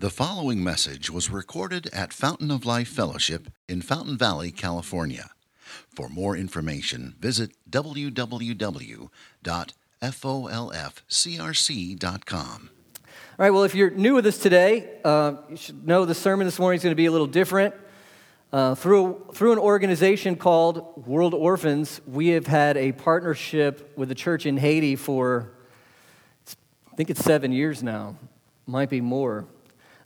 The following message was recorded at Fountain of Life Fellowship in Fountain Valley, California. For more information, visit www.folfcrc.com. All right, well, if you're new with us today, uh, you should know the sermon this morning is going to be a little different. Uh, through, through an organization called World Orphans, we have had a partnership with the church in Haiti for, I think it's seven years now, might be more.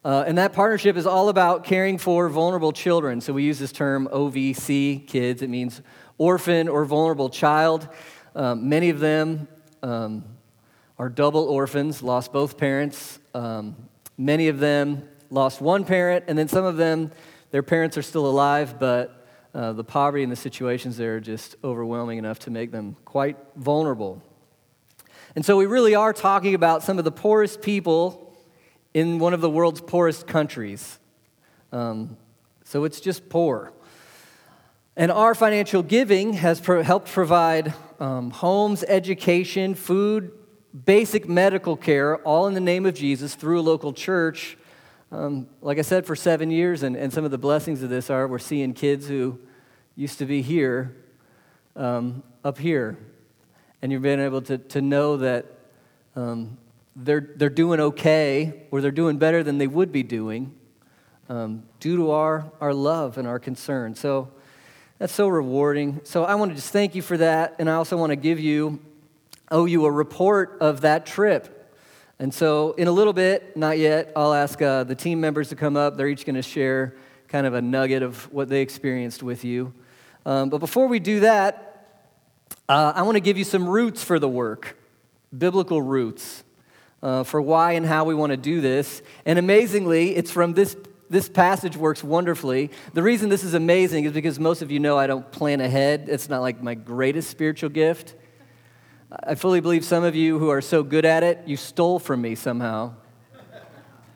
Uh, and that partnership is all about caring for vulnerable children. So we use this term OVC, kids. It means orphan or vulnerable child. Um, many of them um, are double orphans, lost both parents. Um, many of them lost one parent, and then some of them, their parents are still alive, but uh, the poverty and the situations there are just overwhelming enough to make them quite vulnerable. And so we really are talking about some of the poorest people in one of the world's poorest countries. Um, so it's just poor. And our financial giving has pro- helped provide um, homes, education, food, basic medical care, all in the name of Jesus through a local church. Um, like I said, for seven years, and, and some of the blessings of this are we're seeing kids who used to be here um, up here. And you've been able to, to know that um, they're, they're doing okay or they're doing better than they would be doing um, due to our, our love and our concern. So that's so rewarding. So I want to just thank you for that. And I also want to give you, owe you a report of that trip. And so in a little bit, not yet, I'll ask uh, the team members to come up. They're each going to share kind of a nugget of what they experienced with you. Um, but before we do that, uh, I want to give you some roots for the work, biblical roots uh, for why and how we want to do this. And amazingly, it's from this this passage works wonderfully. The reason this is amazing is because most of you know I don't plan ahead. It's not like my greatest spiritual gift. I fully believe some of you who are so good at it, you stole from me somehow.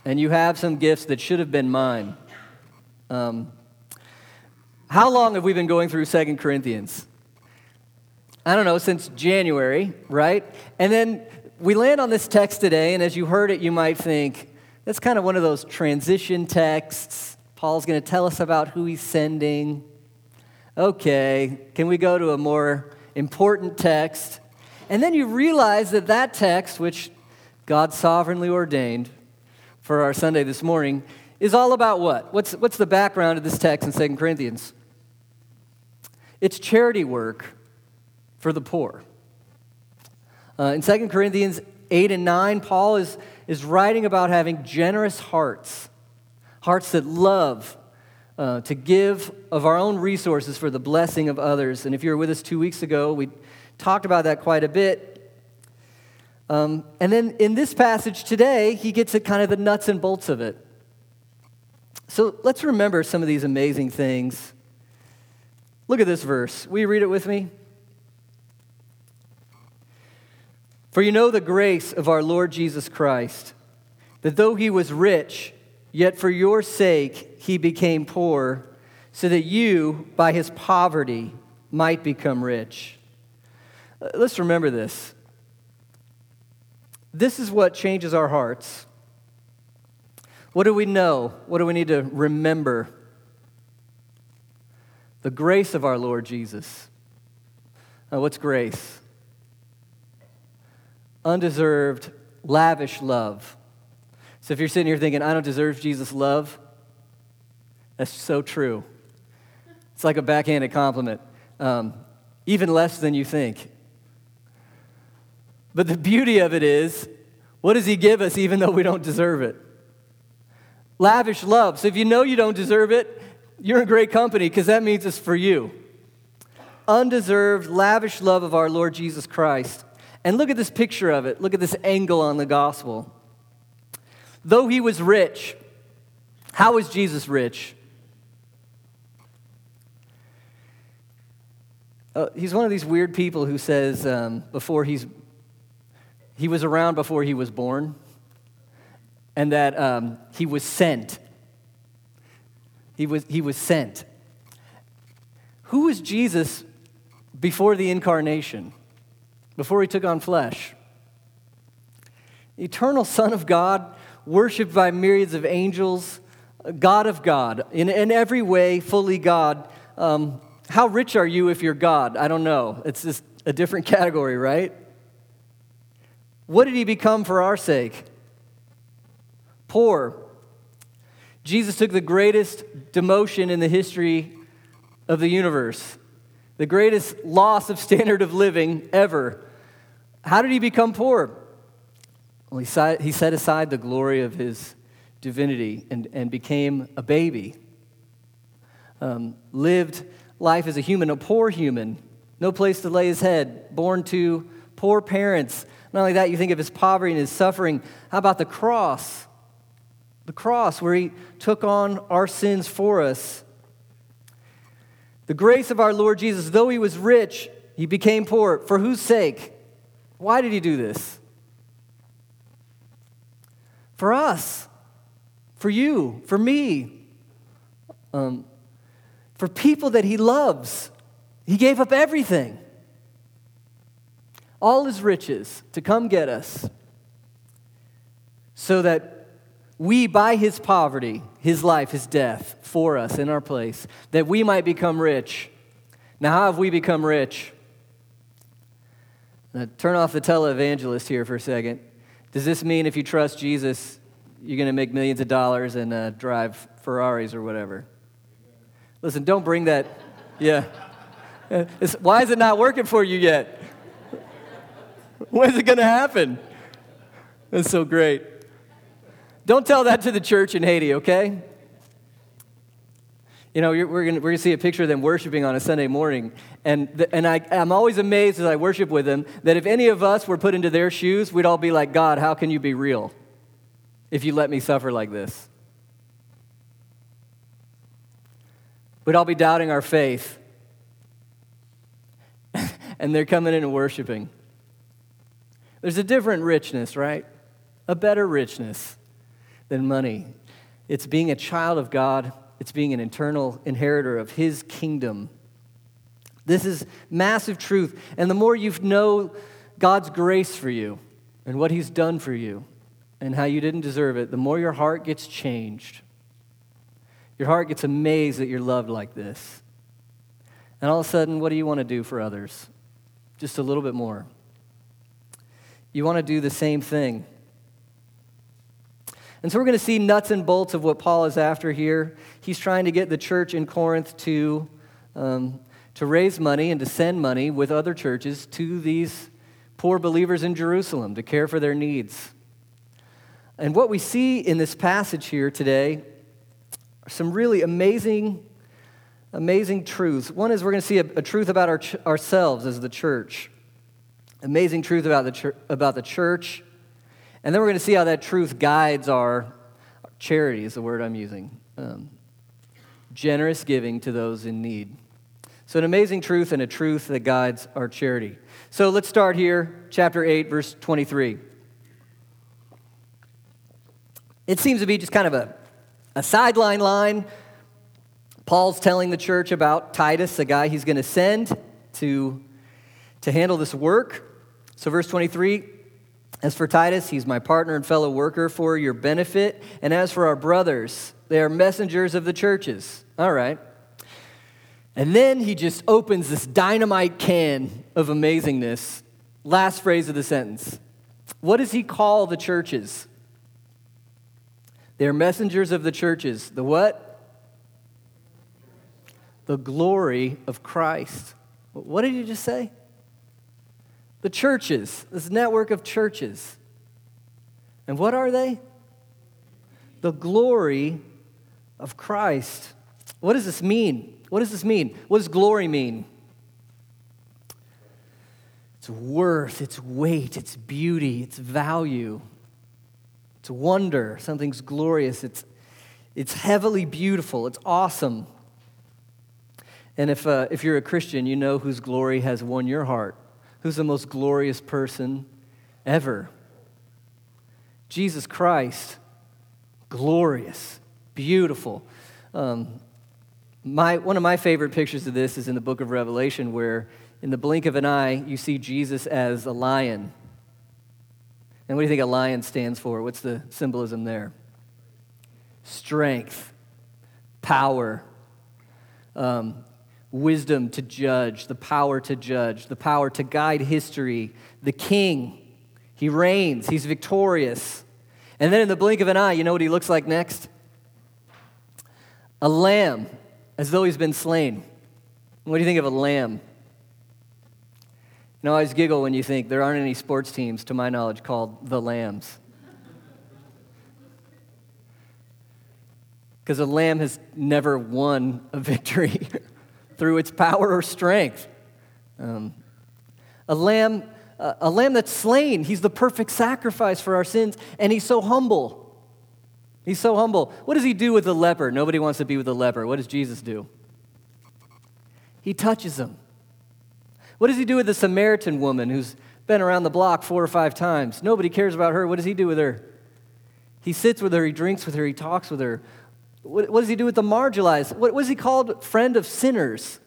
And you have some gifts that should have been mine. Um, how long have we been going through Second Corinthians? I don't know, since January, right? And then we land on this text today, and as you heard it, you might think that's kind of one of those transition texts. Paul's going to tell us about who he's sending. Okay, can we go to a more important text? And then you realize that that text, which God sovereignly ordained for our Sunday this morning, is all about what? What's, what's the background of this text in 2 Corinthians? It's charity work for the poor. Uh, in 2 Corinthians 8 and 9, Paul is, is writing about having generous hearts, hearts that love uh, to give of our own resources for the blessing of others. And if you were with us two weeks ago, we talked about that quite a bit. Um, and then in this passage today, he gets at kind of the nuts and bolts of it. So let's remember some of these amazing things. Look at this verse. Will you read it with me? For you know the grace of our Lord Jesus Christ, that though he was rich, yet for your sake he became poor, so that you, by his poverty, might become rich. Uh, let's remember this. This is what changes our hearts. What do we know? What do we need to remember? The grace of our Lord Jesus. Uh, what's grace? Undeserved, lavish love. So if you're sitting here thinking, I don't deserve Jesus' love, that's so true. It's like a backhanded compliment, um, even less than you think. But the beauty of it is, what does He give us even though we don't deserve it? Lavish love. So if you know you don't deserve it, you're in great company because that means it's for you. Undeserved, lavish love of our Lord Jesus Christ. And look at this picture of it. Look at this angle on the gospel. Though he was rich, how was Jesus rich? Uh, he's one of these weird people who says um, before he's he was around before he was born, and that um, he was sent. He was he was sent. Who was Jesus before the incarnation? Before he took on flesh. Eternal Son of God worshiped by myriads of angels, God of God, in, in every way, fully God. Um, how rich are you if you're God? I don't know. It's just a different category, right? What did he become for our sake? Poor. Jesus took the greatest demotion in the history of the universe, the greatest loss of standard of living ever. How did he become poor? Well, he set aside the glory of his divinity and, and became a baby. Um, lived life as a human, a poor human, no place to lay his head, born to poor parents. Not only that, you think of his poverty and his suffering. How about the cross? The cross, where he took on our sins for us. The grace of our Lord Jesus, though he was rich, he became poor. For whose sake? Why did he do this? For us, for you, for me, um, for people that he loves. He gave up everything, all his riches, to come get us, so that we, by his poverty, his life, his death for us in our place, that we might become rich. Now, how have we become rich? Now, turn off the televangelist here for a second. Does this mean if you trust Jesus, you're going to make millions of dollars and uh, drive Ferraris or whatever? Listen, don't bring that. Yeah. It's, why is it not working for you yet? When is it going to happen? That's so great. Don't tell that to the church in Haiti, okay? You know, we're going we're gonna see a picture of them worshiping on a Sunday morning. And, the, and I, I'm always amazed as I worship with them that if any of us were put into their shoes, we'd all be like, God, how can you be real if you let me suffer like this? We'd all be doubting our faith. and they're coming in and worshiping. There's a different richness, right? A better richness than money. It's being a child of God, it's being an eternal inheritor of His kingdom. This is massive truth. And the more you know God's grace for you and what He's done for you and how you didn't deserve it, the more your heart gets changed. Your heart gets amazed that you're loved like this. And all of a sudden, what do you want to do for others? Just a little bit more. You want to do the same thing. And so we're going to see nuts and bolts of what Paul is after here. He's trying to get the church in Corinth to, um, to raise money and to send money with other churches to these poor believers in Jerusalem to care for their needs. And what we see in this passage here today some really amazing, amazing truths. One is we're going to see a, a truth about our ourselves as the church, amazing truth about the, about the church. And then we're going to see how that truth guides our charity, is the word I'm using. Um, generous giving to those in need. So, an amazing truth and a truth that guides our charity. So, let's start here, chapter 8, verse 23. It seems to be just kind of a a sideline line. Paul's telling the church about Titus, the guy he's going to send to, to handle this work. So, verse 23 As for Titus, he's my partner and fellow worker for your benefit. And as for our brothers, they are messengers of the churches. All right. And then he just opens this dynamite can of amazingness. Last phrase of the sentence. What does he call the churches? They're messengers of the churches. The what? The glory of Christ. What did you just say? The churches, this network of churches. And what are they? The glory of Christ. What does this mean? What does this mean? What does glory mean? It's worth, it's weight, it's beauty, it's value. It's wonder. Something's glorious. It's, it's heavily beautiful. It's awesome. And if, uh, if you're a Christian, you know whose glory has won your heart. Who's the most glorious person ever? Jesus Christ. Glorious, beautiful. Um, my, one of my favorite pictures of this is in the book of Revelation, where in the blink of an eye, you see Jesus as a lion And what do you think a lion stands for? What's the symbolism there? Strength, power, um, wisdom to judge, the power to judge, the power to guide history. The king, he reigns, he's victorious. And then in the blink of an eye, you know what he looks like next? A lamb, as though he's been slain. What do you think of a lamb? You know, I always giggle when you think there aren't any sports teams, to my knowledge, called the Lambs. Because a lamb has never won a victory through its power or strength. Um, a lamb, uh, a lamb that's slain, he's the perfect sacrifice for our sins, and he's so humble. He's so humble. What does he do with the leper? Nobody wants to be with a leper. What does Jesus do? He touches him. What does he do with the Samaritan woman who's been around the block four or five times? Nobody cares about her. What does he do with her? He sits with her, he drinks with her, he talks with her. What, what does he do with the marginalized? What was he called? Friend of sinners.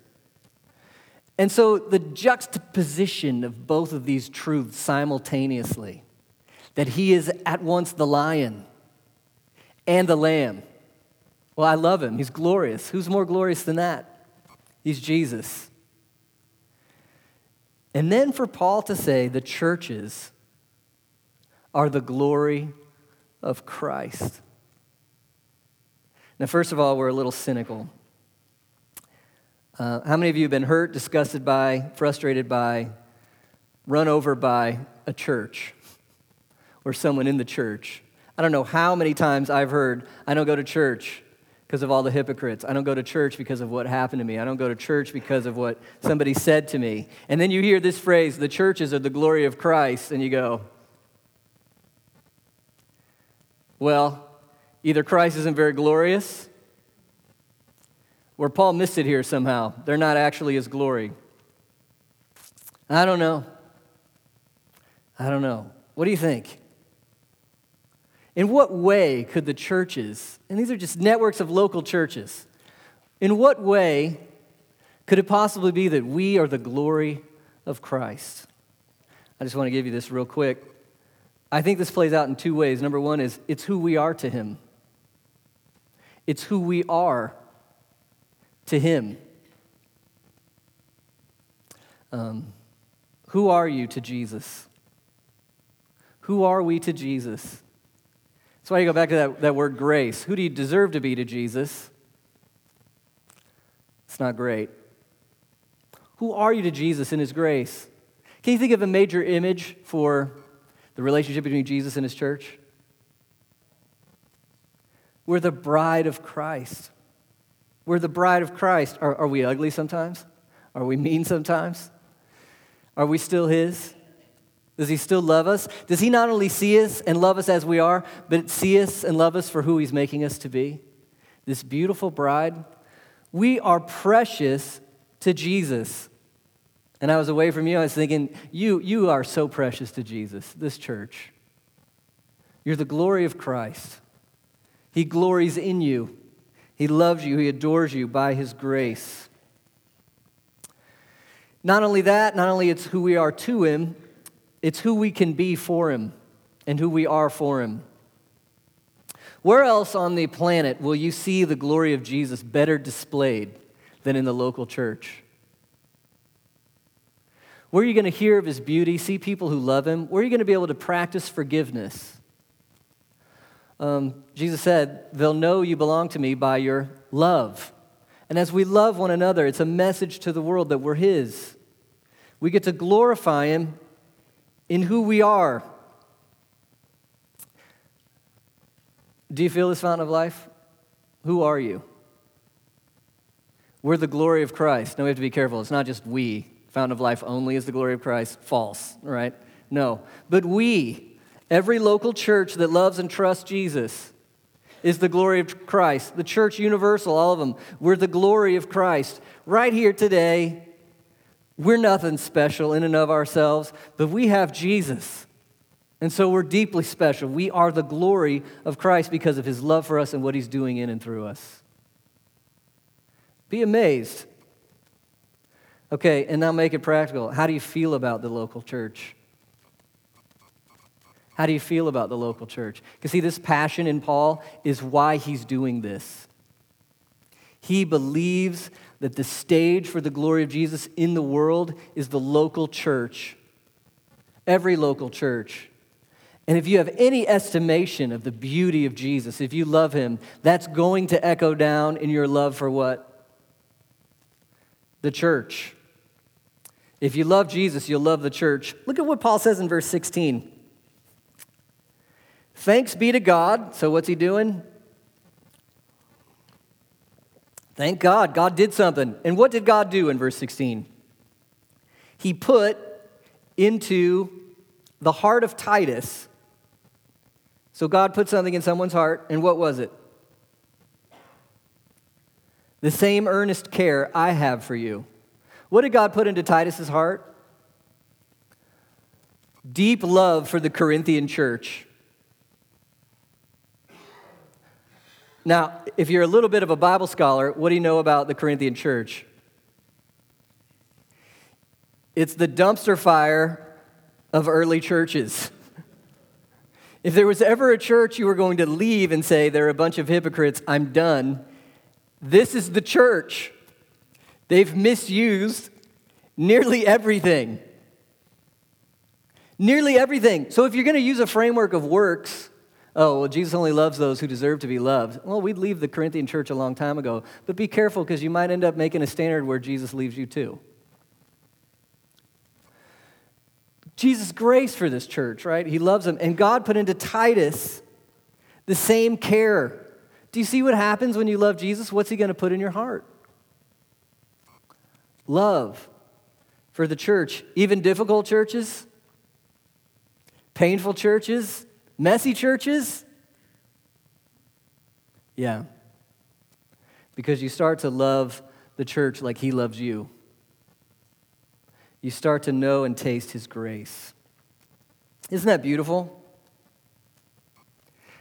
And so the juxtaposition of both of these truths simultaneously that he is at once the lion and the lamb. Well, I love him. He's glorious. Who's more glorious than that? He's Jesus. And then for Paul to say the churches are the glory of Christ. Now, first of all, we're a little cynical. Uh, how many of you have been hurt, disgusted by, frustrated by, run over by a church or someone in the church? I don't know how many times I've heard, I don't go to church because of all the hypocrites. I don't go to church because of what happened to me. I don't go to church because of what somebody said to me. And then you hear this phrase, the churches are the glory of Christ, and you go, well, either Christ isn't very glorious, or Paul missed it here somehow. They're not actually his glory. I don't know. I don't know. What do you think? In what way could the churches, and these are just networks of local churches, in what way could it possibly be that we are the glory of Christ? I just want to give you this real quick. I think this plays out in two ways. Number one is it's who we are to Him, it's who we are to Him. Um, who are you to Jesus? Who are we to Jesus? That's why you go back to that, that word grace. Who do you deserve to be to Jesus? It's not great. Who are you to Jesus in his grace? Can you think of a major image for the relationship between Jesus and his church? We're the bride of Christ. We're the bride of Christ. Are, are we ugly sometimes? Are we mean sometimes? Are we still his? Does he still love us? Does he not only see us and love us as we are, but see us and love us for who he's making us to be? This beautiful bride. We are precious to Jesus. And I was away from you, I was thinking, you, you are so precious to Jesus, this church. You're the glory of Christ. He glories in you, He loves you, He adores you by His grace. Not only that, not only it's who we are to Him, it's who we can be for Him and who we are for Him. Where else on the planet will you see the glory of Jesus better displayed than in the local church? Where are you going to hear of his beauty, see people who love him? Where are you going to be able to practice forgiveness? Um, Jesus said, They'll know you belong to me by your love. And as we love one another, it's a message to the world that we're his. We get to glorify him in who we are. Do you feel this fountain of life? Who are you? We're the glory of Christ. Now we have to be careful. It's not just we. Fountain of life only is the glory of Christ. False, right? No. But we, every local church that loves and trusts Jesus, is the glory of Christ. The church universal, all of them, we're the glory of Christ. Right here today, we're nothing special in and of ourselves, but we have Jesus. And so we're deeply special. We are the glory of Christ because of his love for us and what he's doing in and through us. Be amazed. Okay, and now make it practical. How do you feel about the local church? How do you feel about the local church? Because, see, this passion in Paul is why he's doing this. He believes that the stage for the glory of Jesus in the world is the local church, every local church. And if you have any estimation of the beauty of Jesus, if you love him, that's going to echo down in your love for what? The church. If you love Jesus, you'll love the church. Look at what Paul says in verse 16. Thanks be to God. So, what's he doing? Thank God, God did something. And what did God do in verse 16? He put into the heart of Titus. So, God put something in someone's heart, and what was it? The same earnest care I have for you. What did God put into Titus's heart? Deep love for the Corinthian church. Now, if you're a little bit of a Bible scholar, what do you know about the Corinthian church? It's the dumpster fire of early churches. If there was ever a church you were going to leave and say, they're a bunch of hypocrites, I'm done, this is the church. They've misused nearly everything. Nearly everything. So if you're going to use a framework of works, oh, well, Jesus only loves those who deserve to be loved. Well, we'd leave the Corinthian church a long time ago. But be careful because you might end up making a standard where Jesus leaves you too. Jesus' grace for this church, right? He loves them. And God put into Titus the same care. Do you see what happens when you love Jesus? What's he going to put in your heart? Love for the church, even difficult churches, painful churches, Messy churches? Yeah. Because you start to love the church like he loves you. You start to know and taste his grace. Isn't that beautiful?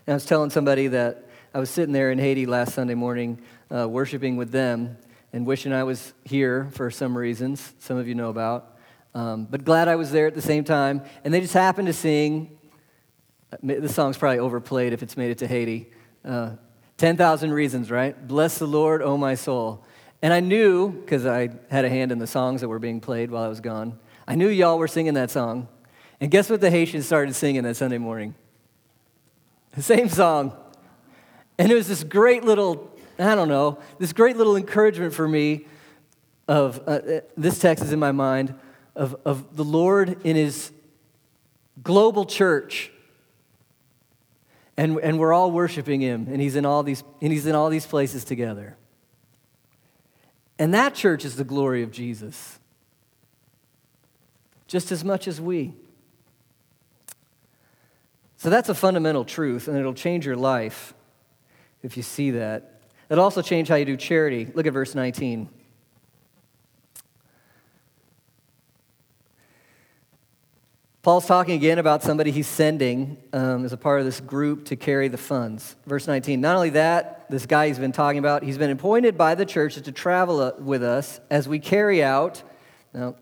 And I was telling somebody that I was sitting there in Haiti last Sunday morning, uh, worshiping with them, and wishing I was here for some reasons, some of you know about. Um, but glad I was there at the same time. And they just happened to sing this song's probably overplayed if it's made it to Haiti. Uh, 10,000 Reasons, right? Bless the Lord, oh my soul. And I knew, because I had a hand in the songs that were being played while I was gone, I knew y'all were singing that song. And guess what the Haitians started singing that Sunday morning? The same song. And it was this great little, I don't know, this great little encouragement for me of, uh, uh this text is in my mind, of, of the Lord in his global church and, and we're all worshiping him, and he's, in all these, and he's in all these places together. And that church is the glory of Jesus, just as much as we. So that's a fundamental truth, and it'll change your life if you see that. It'll also change how you do charity. Look at verse 19. Paul's talking again about somebody he's sending um, as a part of this group to carry the funds. Verse 19. Not only that, this guy he's been talking about, he's been appointed by the church to travel uh, with us as we carry out. Now,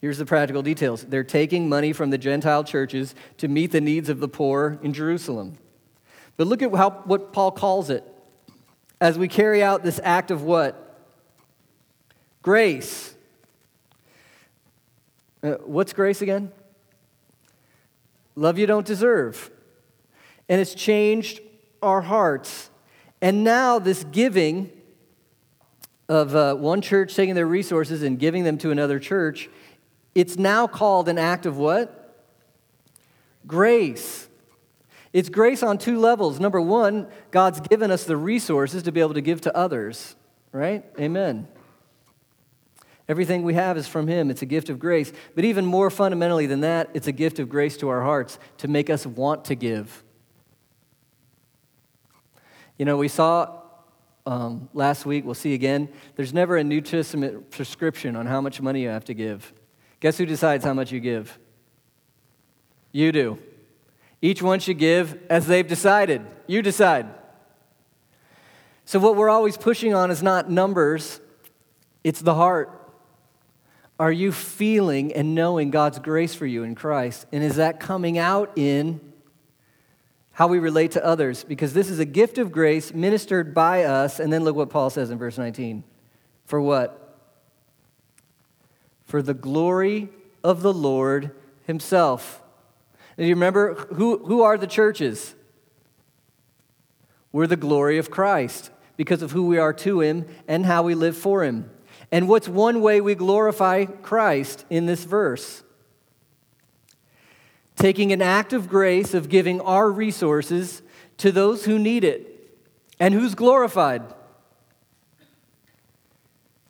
here's the practical details. They're taking money from the Gentile churches to meet the needs of the poor in Jerusalem. But look at how, what Paul calls it. As we carry out this act of what? Grace. Uh, what's grace again? Love you don't deserve. And it's changed our hearts. And now, this giving of uh, one church taking their resources and giving them to another church, it's now called an act of what? Grace. It's grace on two levels. Number one, God's given us the resources to be able to give to others, right? Amen. Everything we have is from Him. It's a gift of grace. But even more fundamentally than that, it's a gift of grace to our hearts to make us want to give. You know, we saw um, last week, we'll see again, there's never a New Testament prescription on how much money you have to give. Guess who decides how much you give? You do. Each one should give as they've decided. You decide. So, what we're always pushing on is not numbers, it's the heart. Are you feeling and knowing God's grace for you in Christ? And is that coming out in how we relate to others, because this is a gift of grace ministered by us. And then look what Paul says in verse 19. For what? For the glory of the Lord Himself. Do you remember who, who are the churches? We're the glory of Christ because of who we are to Him and how we live for Him. And what's one way we glorify Christ in this verse? taking an act of grace of giving our resources to those who need it. And who's glorified?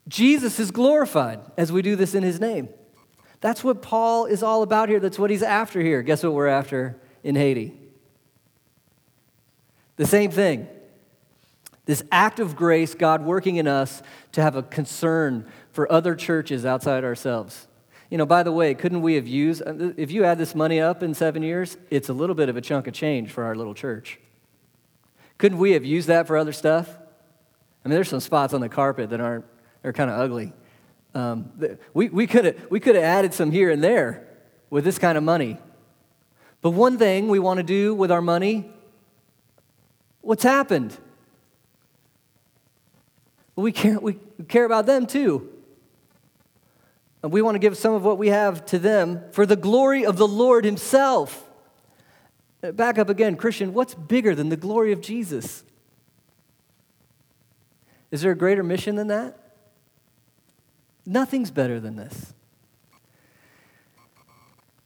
Jesus is glorified as we do this in his name. That's what Paul is all about here. That's what he's after here. Guess what we're after in Haiti? The same thing. This act of grace, God working in us to have a concern for other churches outside ourselves. You know, by the way, couldn't we have used, uh, if you add this money up in seven years, it's a little bit of a chunk of change for our little church. Couldn't we have used that for other stuff? I mean, there's some spots on the carpet that aren't, they're kind of ugly. Um, we, we could have we could have added some here and there with this kind of money. But one thing we want to do with our money, what's happened? Well, we care, we care about them too. And we want to give some of what we have to them for the glory of the Lord Himself. Uh, back up again, Christian, what's bigger than the glory of Jesus? Is there a greater mission than that? Nothing's better than this.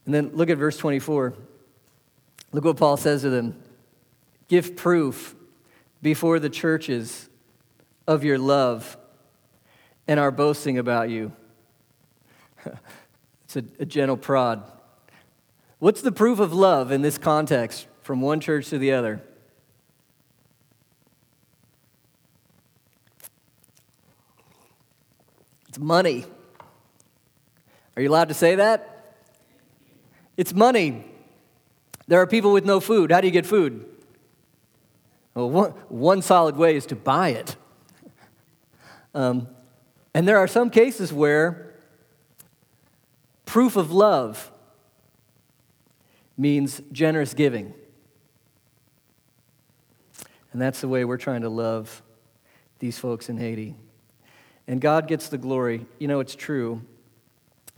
And then look at verse 24. Look what Paul says to them Give proof before the churches of your love and our boasting about you. it's a, a gentle prod. What's the proof of love in this context from one church to the other? It's money. Are you allowed to say that? It's money. There are people with no food. How do you get food? Well, one, one solid way is to buy it. Um, and there are some cases where Proof of love means generous giving. And that's the way we're trying to love these folks in Haiti. And God gets the glory. You know, it's true.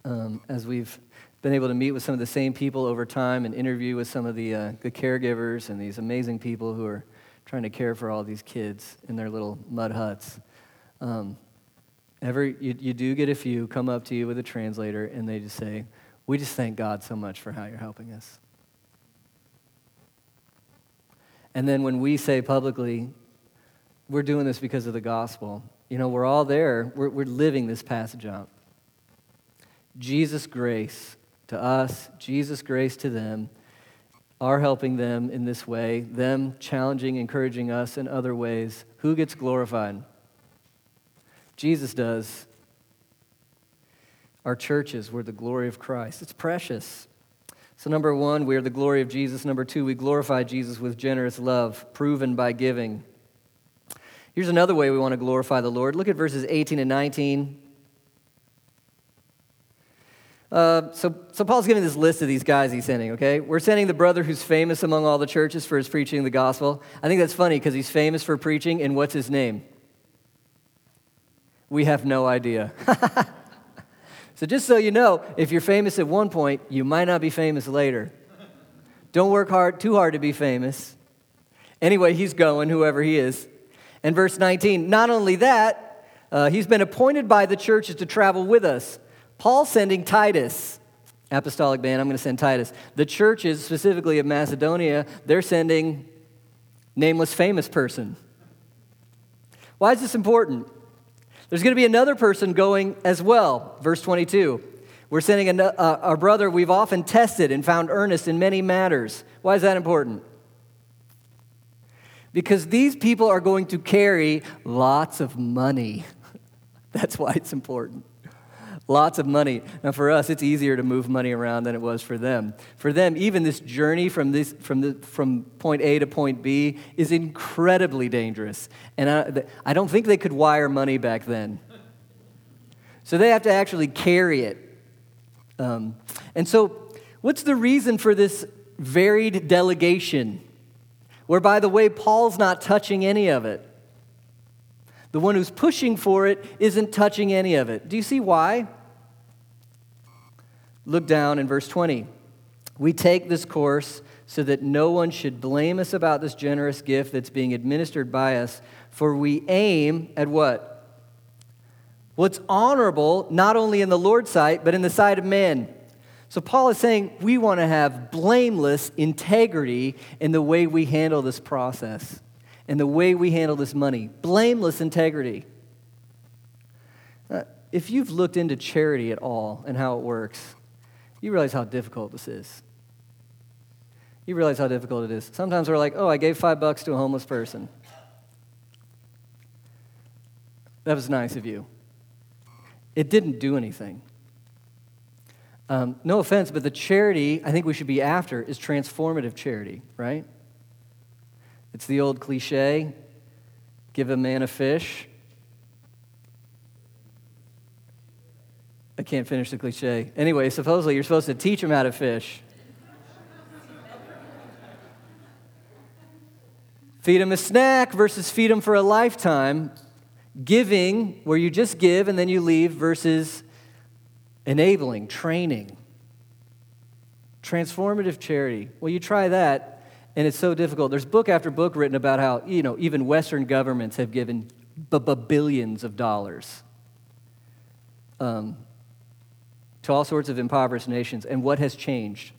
Um, as we've been able to meet with some of the same people over time and interview with some of the, uh, the caregivers and these amazing people who are trying to care for all these kids in their little mud huts. Um, Ever, you, you do get a few come up to you with a translator and they just say, We just thank God so much for how you're helping us. And then when we say publicly, We're doing this because of the gospel, you know, we're all there, we're, we're living this passage out. Jesus' grace to us, Jesus' grace to them, are helping them in this way, them challenging, encouraging us in other ways. Who gets glorified? Jesus does. Our churches, we're the glory of Christ. It's precious. So, number one, we are the glory of Jesus. Number two, we glorify Jesus with generous love, proven by giving. Here's another way we want to glorify the Lord. Look at verses 18 and 19. Uh, so, so Paul's giving this list of these guys he's sending, okay? We're sending the brother who's famous among all the churches for his preaching the gospel. I think that's funny because he's famous for preaching, and what's his name? We have no idea. so, just so you know, if you're famous at one point, you might not be famous later. Don't work hard, too hard to be famous. Anyway, he's going, whoever he is. And verse 19, not only that, uh, he's been appointed by the churches to travel with us. Paul sending Titus, apostolic band, I'm going to send Titus. The churches, specifically of Macedonia, they're sending nameless famous person. Why is this important? There's going to be another person going as well. Verse 22. We're sending a, a, uh, a brother we've often tested and found earnest in many matters. Why is that important? Because these people are going to carry lots of money. That's why it's important. Lots of money. Now, for us, it's easier to move money around than it was for them. For them, even this journey from, this, from, the, from point A to point B is incredibly dangerous. And I, I don't think they could wire money back then. So they have to actually carry it. Um, and so, what's the reason for this varied delegation? where, by the way, Paul's not touching any of it. The one who's pushing for it isn't touching any of it. Do you see why? Look down in verse 20. We take this course so that no one should blame us about this generous gift that's being administered by us, for we aim at what? What's honorable, not only in the Lord's sight, but in the sight of men. So Paul is saying we want to have blameless integrity in the way we handle this process and the way we handle this money. Blameless integrity. Uh, if you've looked into charity at all and how it works, you realize how difficult this is. You realize how difficult it is. Sometimes we're like, oh, I gave five bucks to a homeless person. That was nice of you. It didn't do anything. Um, no offense, but the charity I think we should be after is transformative charity, right? It's the old cliche give a man a fish. I can't finish the cliche. Anyway, supposedly you're supposed to teach him how to fish. feed him a snack versus feed him for a lifetime. Giving, where you just give and then you leave, versus enabling, training. Transformative charity. Well, you try that, and it's so difficult. There's book after book written about how, you know, even Western governments have given billions of dollars um, to all sorts of impoverished nations. And what has changed?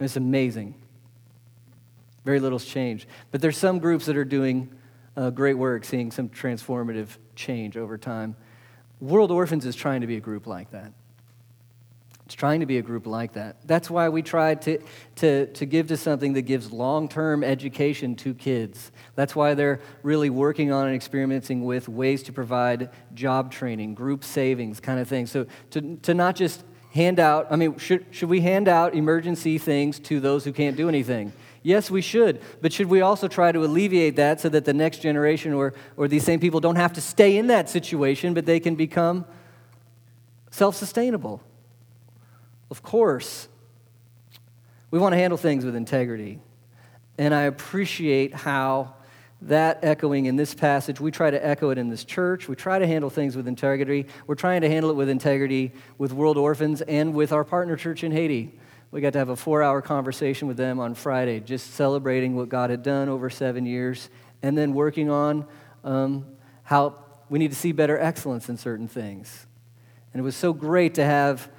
It's amazing. Very little's changed. But there's some groups that are doing uh, great work, seeing some transformative change over time. World Orphans is trying to be a group like that. It's trying to be a group like that. That's why we tried to, to, to give to something that gives long term education to kids. That's why they're really working on and experimenting with ways to provide job training, group savings, kind of thing. So to, to not just hand out, I mean, should, should we hand out emergency things to those who can't do anything? Yes, we should. But should we also try to alleviate that so that the next generation or, or these same people don't have to stay in that situation, but they can become self sustainable? Of course, we want to handle things with integrity. And I appreciate how that echoing in this passage, we try to echo it in this church. We try to handle things with integrity. We're trying to handle it with integrity with World Orphans and with our partner church in Haiti. We got to have a four hour conversation with them on Friday, just celebrating what God had done over seven years and then working on um, how we need to see better excellence in certain things. And it was so great to have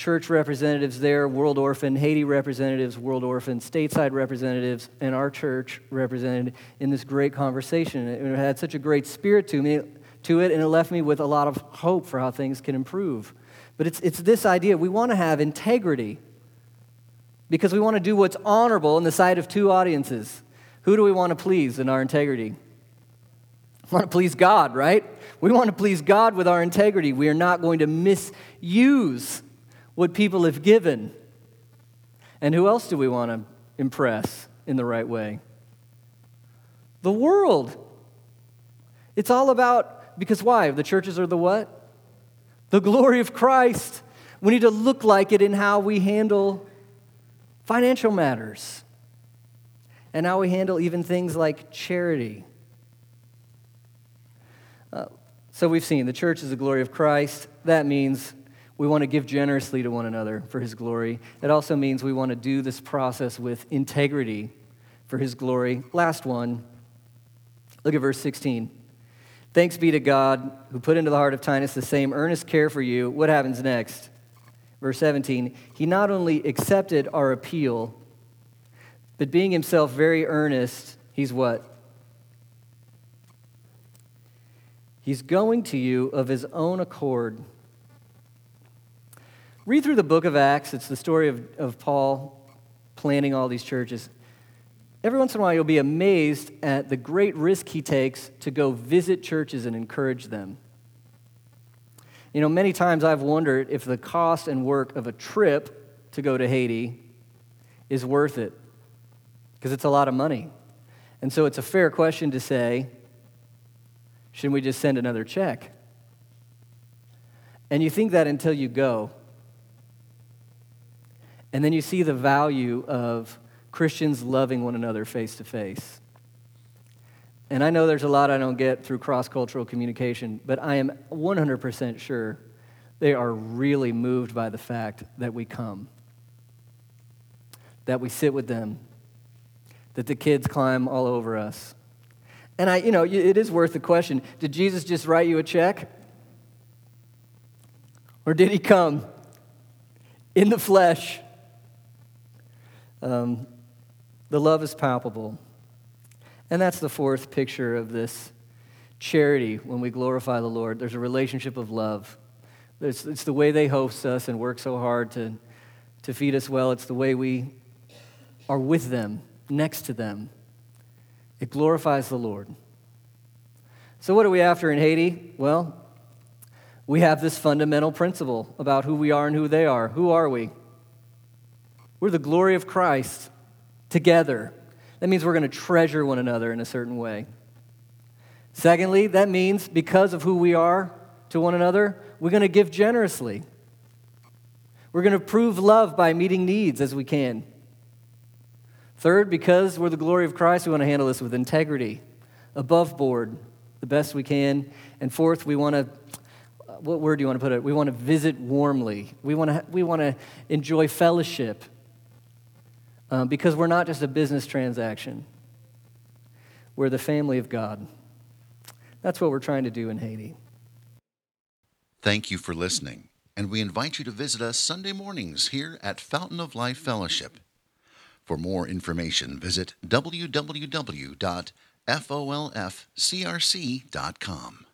church representatives there, World Orphan, Haiti representatives, World Orphan, stateside representatives, and our church represented in this great conversation. It had such a great spirit to me, to it, and it left me with a lot of hope for how things can improve. But it's, it's this idea we want to have integrity because we want to do what's honorable in the sight of two audiences. Who do we want to please in our integrity? We want to please God, right? We want to please God with our integrity. We are not going to misuse what people have given. And who else do we want to impress in the right way? The world. It's all about, because why? The churches are the what? The glory of Christ. We need to look like it in how we handle financial matters and how we handle even things like charity. Uh, so we've seen the church is the glory of Christ. That means we want to give generously to one another for his glory. It also means we want to do this process with integrity for his glory. Last one. Look at verse 16. Thanks be to God who put into the heart of Titus the same earnest care for you. What happens next? Verse 17. He not only accepted our appeal, but being himself very earnest, he's what? He's going to you of his own accord Read through the book of Acts. It's the story of, of Paul planning all these churches. Every once in a while, you'll be amazed at the great risk he takes to go visit churches and encourage them. You know, many times I've wondered if the cost and work of a trip to go to Haiti is worth it, because it's a lot of money. And so it's a fair question to say, shouldn't we just send another check? And you think that until you go. And then you see the value of Christians loving one another face to face. And I know there's a lot I don't get through cross cultural communication, but I am 100% sure they are really moved by the fact that we come, that we sit with them, that the kids climb all over us. And I, you know, it is worth the question did Jesus just write you a check? Or did he come in the flesh? Um, the love is palpable. And that's the fourth picture of this charity when we glorify the Lord. There's a relationship of love. It's, it's the way they host us and work so hard to, to feed us well. It's the way we are with them, next to them. It glorifies the Lord. So, what are we after in Haiti? Well, we have this fundamental principle about who we are and who they are. Who are we? We're the glory of Christ together. That means we're going to treasure one another in a certain way. Secondly, that means because of who we are to one another, we're going to give generously. We're going to prove love by meeting needs as we can. Third, because we're the glory of Christ, we want to handle this with integrity, above board, the best we can. And fourth, we want to what word do you want to put it? We want to visit warmly. We want to, we want to enjoy fellowship um, because we're not just a business transaction, we're the family of God. That's what we're trying to do in Haiti. Thank you for listening, and we invite you to visit us Sunday mornings here at Fountain of Life Fellowship. For more information, visit www.folfcrc.com.